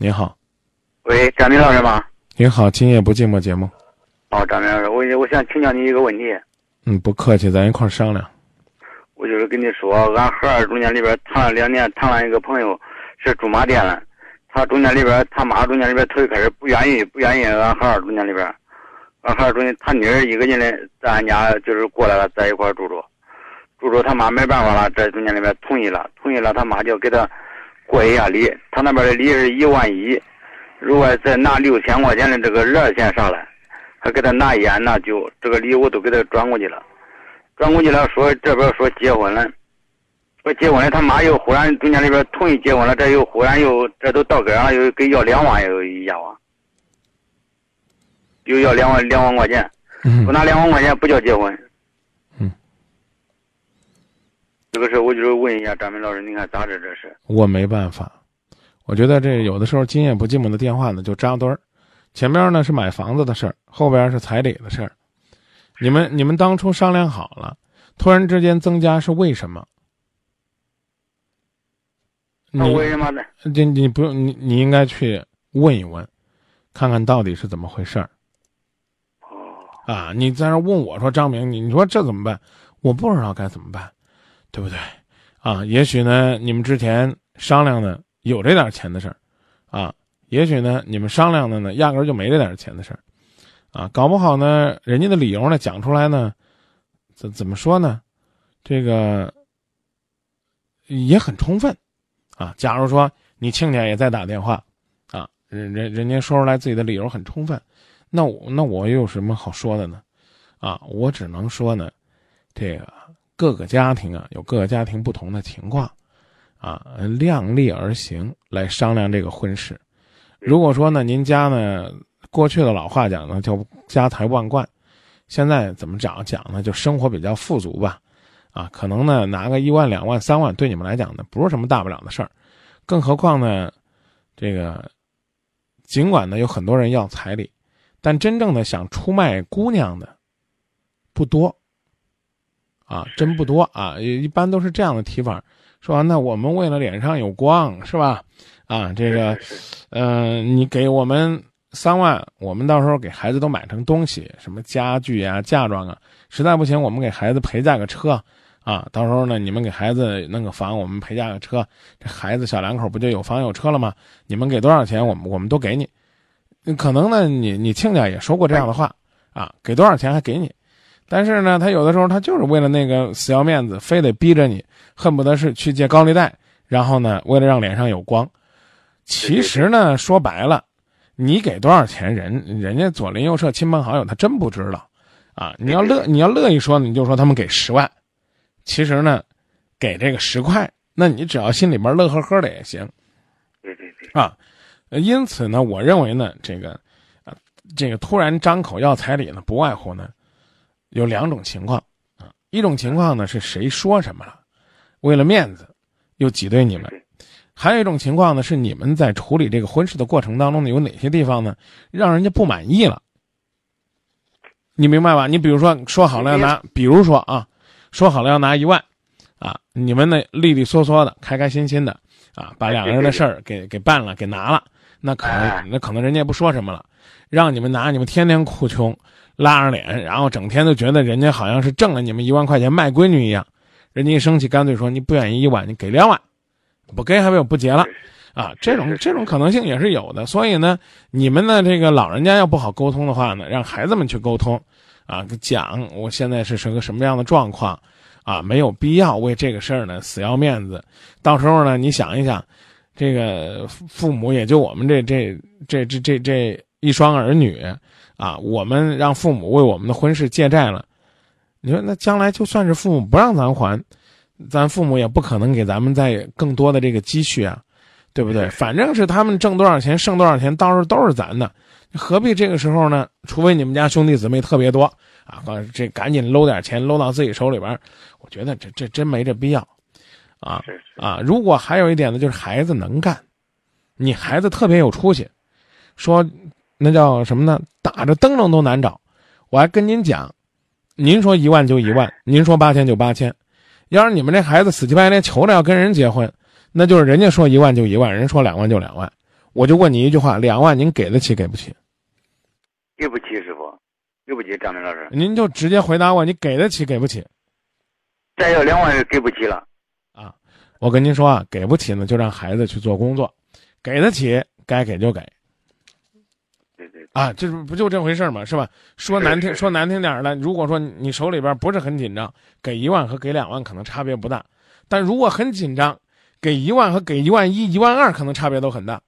您好，喂，张明老师吗？您好，今夜不寂寞节目。哦，张明老师，我我想请教你一个问题。嗯，不客气，咱一块儿商量。我就是跟你说，俺和儿中间里边谈了两年，谈了一个朋友，是驻马店的。他中间里边，他妈中间里边头一开始不愿意，不愿意俺和儿中间里边，俺和儿中间他女儿一个人的在俺家就是过来了，在一块住着，住着他妈没办法了，在中间里边同意了，同意了，他妈就给他过一下礼，他那边的礼是一万一，如果再拿六千块钱的这个热钱上来，还给他拿烟拿酒，这个礼物都给他转过去了，转过去了，说这边说结婚了。说结婚了，他妈又忽然中间那边同意结婚了，这又忽然又这都到根上又给要两万又一下啊，又要两万两万块钱，不拿两万块钱不叫结婚。嗯，这个事我就是问一下张明老师，你看咋整这事？我没办法，我觉得这有的时候今夜不寂寞的电话呢就扎堆儿，前边呢是买房子的事儿，后边是彩礼的事儿，你们你们当初商量好了，突然之间增加是为什么？你为什么呢？你你不用你你应该去问一问，看看到底是怎么回事儿。哦。啊，你在那问我说张明，你你说这怎么办？我不知道该怎么办，对不对？啊，也许呢，你们之前商量的有这点钱的事儿，啊，也许呢，你们商量的呢，压根就没这点钱的事儿，啊，搞不好呢，人家的理由呢讲出来呢，怎怎么说呢？这个也很充分。啊，假如说你亲家也在打电话，啊，人人人家说出来自己的理由很充分，那我那我又有什么好说的呢？啊，我只能说呢，这个各个家庭啊有各个家庭不同的情况，啊，量力而行来商量这个婚事。如果说呢，您家呢过去的老话讲呢叫家财万贯，现在怎么讲讲呢？就生活比较富足吧。啊，可能呢拿个一万两万三万，对你们来讲呢不是什么大不了的事儿，更何况呢，这个尽管呢有很多人要彩礼，但真正的想出卖姑娘的不多，啊，真不多啊，一般都是这样的提法，说那我们为了脸上有光是吧？啊，这个，嗯，你给我们三万，我们到时候给孩子都买成东西，什么家具啊、嫁妆啊，实在不行，我们给孩子陪嫁个车。啊，到时候呢，你们给孩子弄个房，我们陪嫁个车，这孩子小两口不就有房有车了吗？你们给多少钱，我们我们都给你。可能呢，你你亲家也说过这样的话啊，给多少钱还给你。但是呢，他有的时候他就是为了那个死要面子，非得逼着你，恨不得是去借高利贷，然后呢，为了让脸上有光。其实呢，说白了，你给多少钱，人人家左邻右舍、亲朋好友他真不知道啊。你要乐，你要乐意说，你就说他们给十万。其实呢，给这个十块，那你只要心里边乐呵呵的也行。对对对。啊，因此呢，我认为呢，这个，啊，这个突然张口要彩礼呢，不外乎呢，有两种情况啊。一种情况呢是谁说什么了，为了面子，又挤兑你们；还有一种情况呢是你们在处理这个婚事的过程当中呢，有哪些地方呢让人家不满意了？你明白吧？你比如说说好了要拿，比如说啊。说好了要拿一万，啊，你们呢利利索索的，开开心心的，啊，把两个人的事儿给给办了，给拿了，那可能那可能人家也不说什么了，让你们拿，你们天天哭穷，拉着脸，然后整天都觉得人家好像是挣了你们一万块钱卖闺女一样，人家一生气干脆说你不愿意一万，你给两万，不给还没有不结了，啊，这种这种可能性也是有的，所以呢，你们的这个老人家要不好沟通的话呢，让孩子们去沟通。啊，讲我现在是是个什么样的状况，啊，没有必要为这个事儿呢死要面子。到时候呢，你想一想，这个父母也就我们这这这这这这一双儿女，啊，我们让父母为我们的婚事借债了，你说那将来就算是父母不让咱还，咱父母也不可能给咱们再更多的这个积蓄啊，对不对？反正是他们挣多少钱剩多少钱，到时候都是咱的。何必这个时候呢？除非你们家兄弟姊妹特别多啊，这赶紧搂点钱搂到自己手里边我觉得这这真没这必要，啊啊！如果还有一点呢，就是孩子能干，你孩子特别有出息，说那叫什么呢？打着灯笼都难找。我还跟您讲，您说一万就一万，您说八千就八千。要是你们这孩子死乞白赖求着要跟人结婚，那就是人家说一万就一万，人说两万就两万。我就问你一句话：两万您给得起给不起？给不起，师傅，给不起，张明老师。您就直接回答我，你给得起给不起？再要两万是给不起了。啊，我跟您说啊，给不起呢，就让孩子去做工作；给得起，该给就给。啊，这不不就这回事儿吗？是吧？说难听是是说难听点儿的，如果说你手里边不是很紧张，给一万和给两万可能差别不大；但如果很紧张，给一万和给一万一、一万二可能差别都很大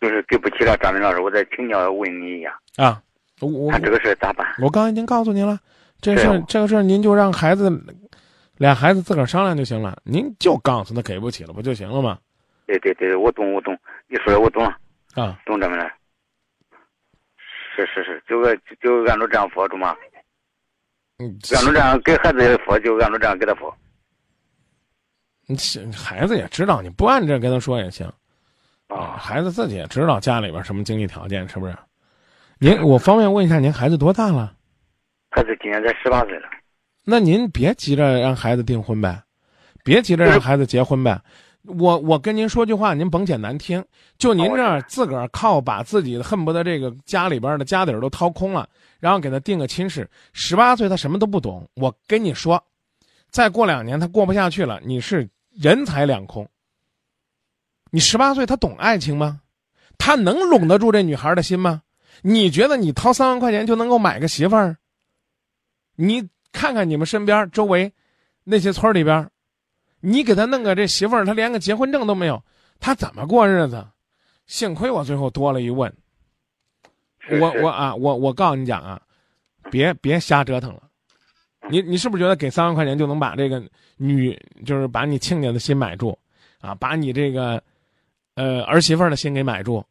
就是对不起了，张明老师，我再请教问你一下，啊！我我看这个事儿咋办？我刚才已经告诉您了，这事儿这个事儿您就让孩子俩孩子自个儿商量就行了，您就告诉他给不起了，不就行了吗？对对对，我懂我懂，你说的我懂了，啊，懂张明老师。是是是，就按就按照这样佛中吗？嗯，按照这样给孩子佛，就按照这样给他佛。你孩子也知道，你不按这跟他说也行。啊，孩子自己也知道家里边什么经济条件，是不是？您，我方便问一下，您孩子多大了？孩子今年才十八岁了。那您别急着让孩子订婚呗，别急着让孩子结婚呗。我我跟您说句话，您甭捡难听。就您这儿自个儿靠把自己的恨不得这个家里边的家底儿都掏空了，然后给他定个亲事。十八岁他什么都不懂，我跟你说，再过两年他过不下去了，你是人财两空。你十八岁他懂爱情吗？他能拢得住这女孩的心吗？你觉得你掏三万块钱就能够买个媳妇儿？你看看你们身边周围那些村里边，你给他弄个这媳妇儿，他连个结婚证都没有，他怎么过日子？幸亏我最后多了一问，我我啊，我我告诉你讲啊，别别瞎折腾了。你你是不是觉得给三万块钱就能把这个女，就是把你亲家的心买住，啊，把你这个，呃儿媳妇儿的心给买住？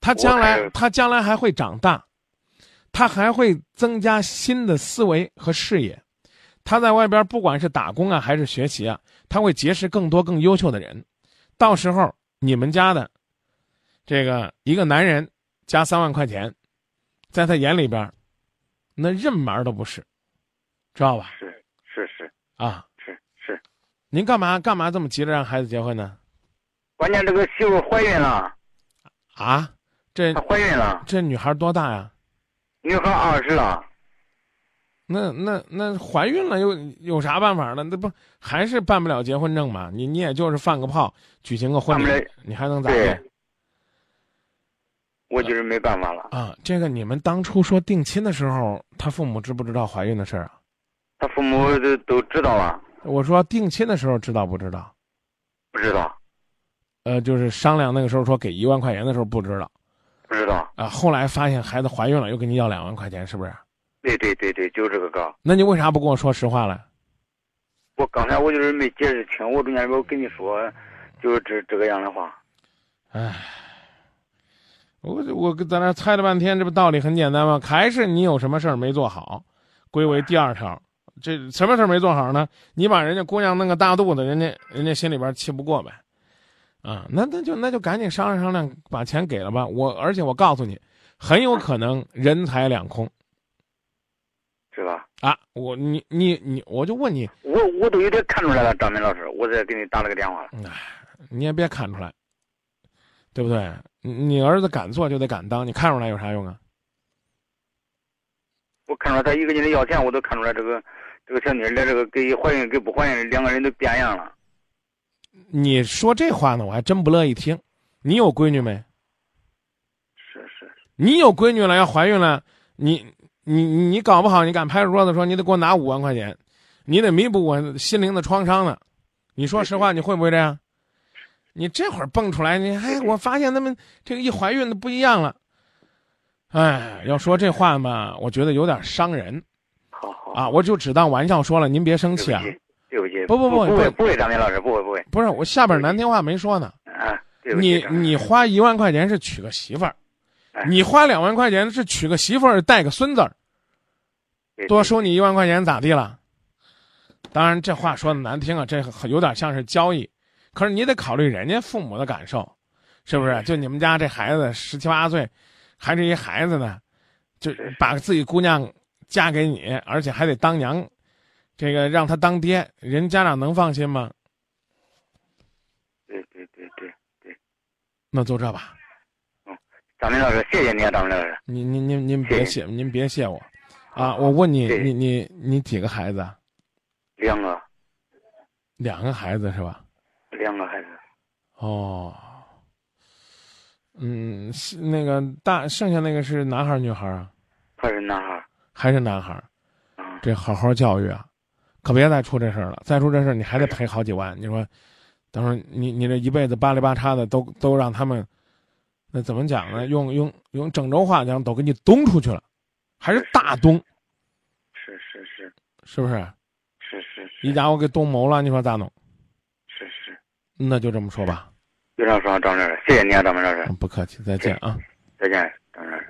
他将我来还他将来还会长大，他还会增加新的思维和视野。他在外边不管是打工啊还是学习啊，他会结识更多更优秀的人。到时候你们家的这个一个男人加三万块钱，在他眼里边，那任门都不是，知道吧？是是是啊，是是，您干嘛干嘛这么急着让孩子结婚呢？关键这个媳妇怀孕了，啊，这怀孕了，这女孩多大呀？女孩二十了。那那那怀孕了又有啥办法呢？那不还是办不了结婚证吗？你你也就是放个炮，举行个婚礼你还能咋对的？我就是没办法了。啊，这个你们当初说定亲的时候，他父母知不知道怀孕的事儿啊？他父母都都知道了，我说定亲的时候知道不知道？不知道呃，就是商量那个时候说给一万块钱的时候不知道不知道。啊，后来发现孩子怀孕了，又给你要两万块钱，是不是？对对对对，就这个高。那你为啥不跟我说实话了？我刚才我就是没解释清，我中间我跟你说，就是这这个样的话。唉，我我在那猜了半天，这不道理很简单吗？还是你有什么事儿没做好，归为第二条。这什么事儿没做好呢？你把人家姑娘弄个大肚子，人家人家心里边气不过呗。啊，那那就那就赶紧商量商量，把钱给了吧。我而且我告诉你，很有可能人财两空是吧？啊！我你你你，我就问你，我我都有点看出来了，张明老师，我再给你打了个电话了。你也别看出来，对不对？你你儿子敢做就得敢当，你看出来有啥用啊？我看出来他一个劲的要钱，我都看出来这个这个小妮儿的这个给怀孕给不怀孕，两个人都变样了。你说这话呢，我还真不乐意听。你有闺女没？是是，你有闺女了，要怀孕了，你你你搞不好，你敢拍着桌子说你得给我拿五万块钱，你得弥补我心灵的创伤呢。你说实话，你会不会这样？你这会儿蹦出来，你哎，我发现他们这个一怀孕的不一样了。哎，要说这话嘛，我觉得有点伤人好好啊，我就只当玩笑说了，您别生气啊。对不起，不不不不会不不会，张明老师不会不会不是，我下边难听话没说呢。啊，你你花一万块钱是娶个媳妇儿哎，你花两万块钱是娶个媳妇儿带个孙子儿，多收你一万块钱咋地了？当然这话说的难听啊，这有点像是交易，可是你得考虑人家父母的感受，是不是？就你们家这孩子十七八岁，还是一孩子呢，就把自己姑娘嫁给你，而且还得当娘，这个让他当爹，人家长能放心吗？对对对对对，那就这吧。张明老师，谢谢你啊，张明老师。您您您您别谢，您别谢我，啊！我问你，你你你几个孩子？啊？两个，两个孩子是吧？两个孩子，哦，嗯，是那个大剩下那个是男孩儿女孩儿啊？还是男孩儿。还是男孩儿？啊，这好好教育啊，可别再出这事儿了。再出这事儿，你还得赔好几万。你说，等会儿你你这一辈子巴里巴叉的都都让他们，那怎么讲呢？用用用郑州话讲，都给你东出去了，还是大东，是是是是不是？是是是一家伙给东谋了，你说咋弄？是是。那就这么说吧。非常爽，张老师，谢谢你啊，张明老师，不客气，再见啊。再见，张明老师。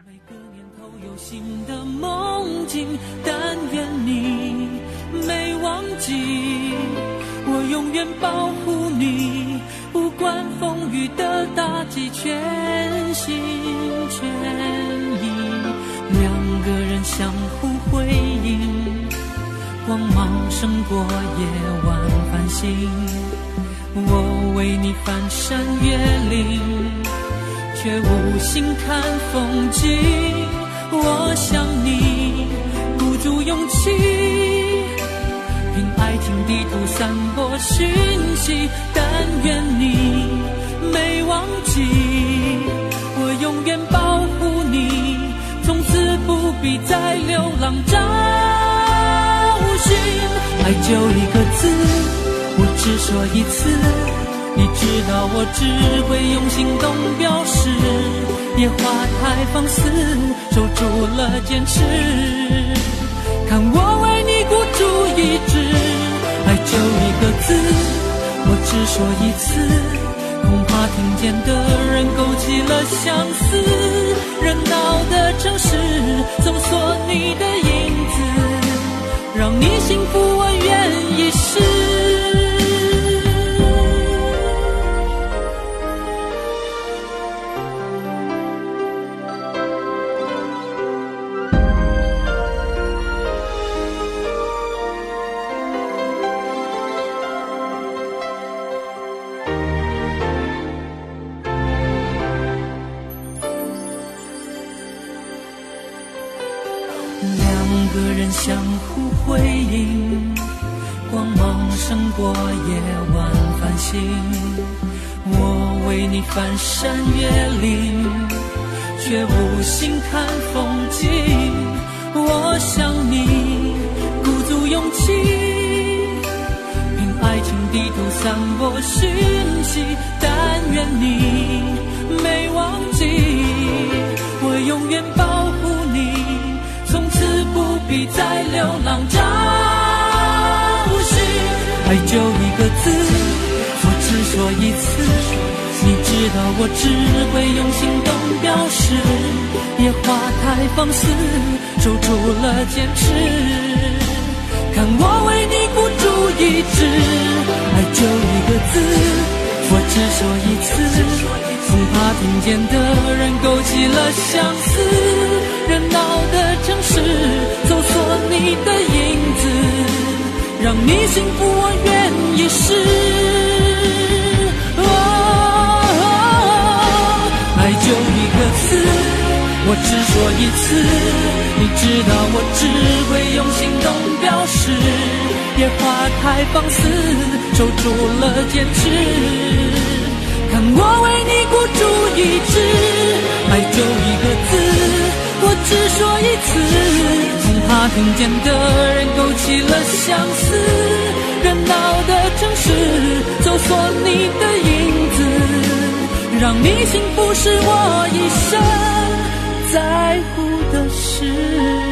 打击，全心全意。两个人相互辉映，光芒胜过夜晚繁星。我为你翻山越岭。却无心看风景。我想你鼓足勇气，凭爱情地图散播讯息。但愿你没忘记，我永远保护你，从此不必再流浪找寻。爱就一个字，我只说一次。你知道我只会用行动表示，野花太放肆，守住了坚持。看我为你孤注一掷，爱就一个字，我只说一次，恐怕听见的人勾起了相思。热闹的城市，搜索你的影子，让你幸福，我愿意试。胜过夜晚繁星。我为你翻山越岭，却无心看风景。我想你鼓足勇气，凭爱情地图散播讯息。但愿你没忘记，我永远保护你。从此不必再流浪找，爱就一个字，我只说一次。你知道我只会用行动表示，野花太放肆，守住了坚持。看我为你孤注一掷，爱就一个字，我只说一次。恐怕听见的人勾起了相思，让你幸福，我愿意试。哦，爱就一个字，我只说一次。你知道我只会用行动表示，野花太放肆，守住了坚持。看我为你孤注一掷，听见的人勾起了相思。热闹的城市，搜索你的影子，让你幸福是我一生在乎的事。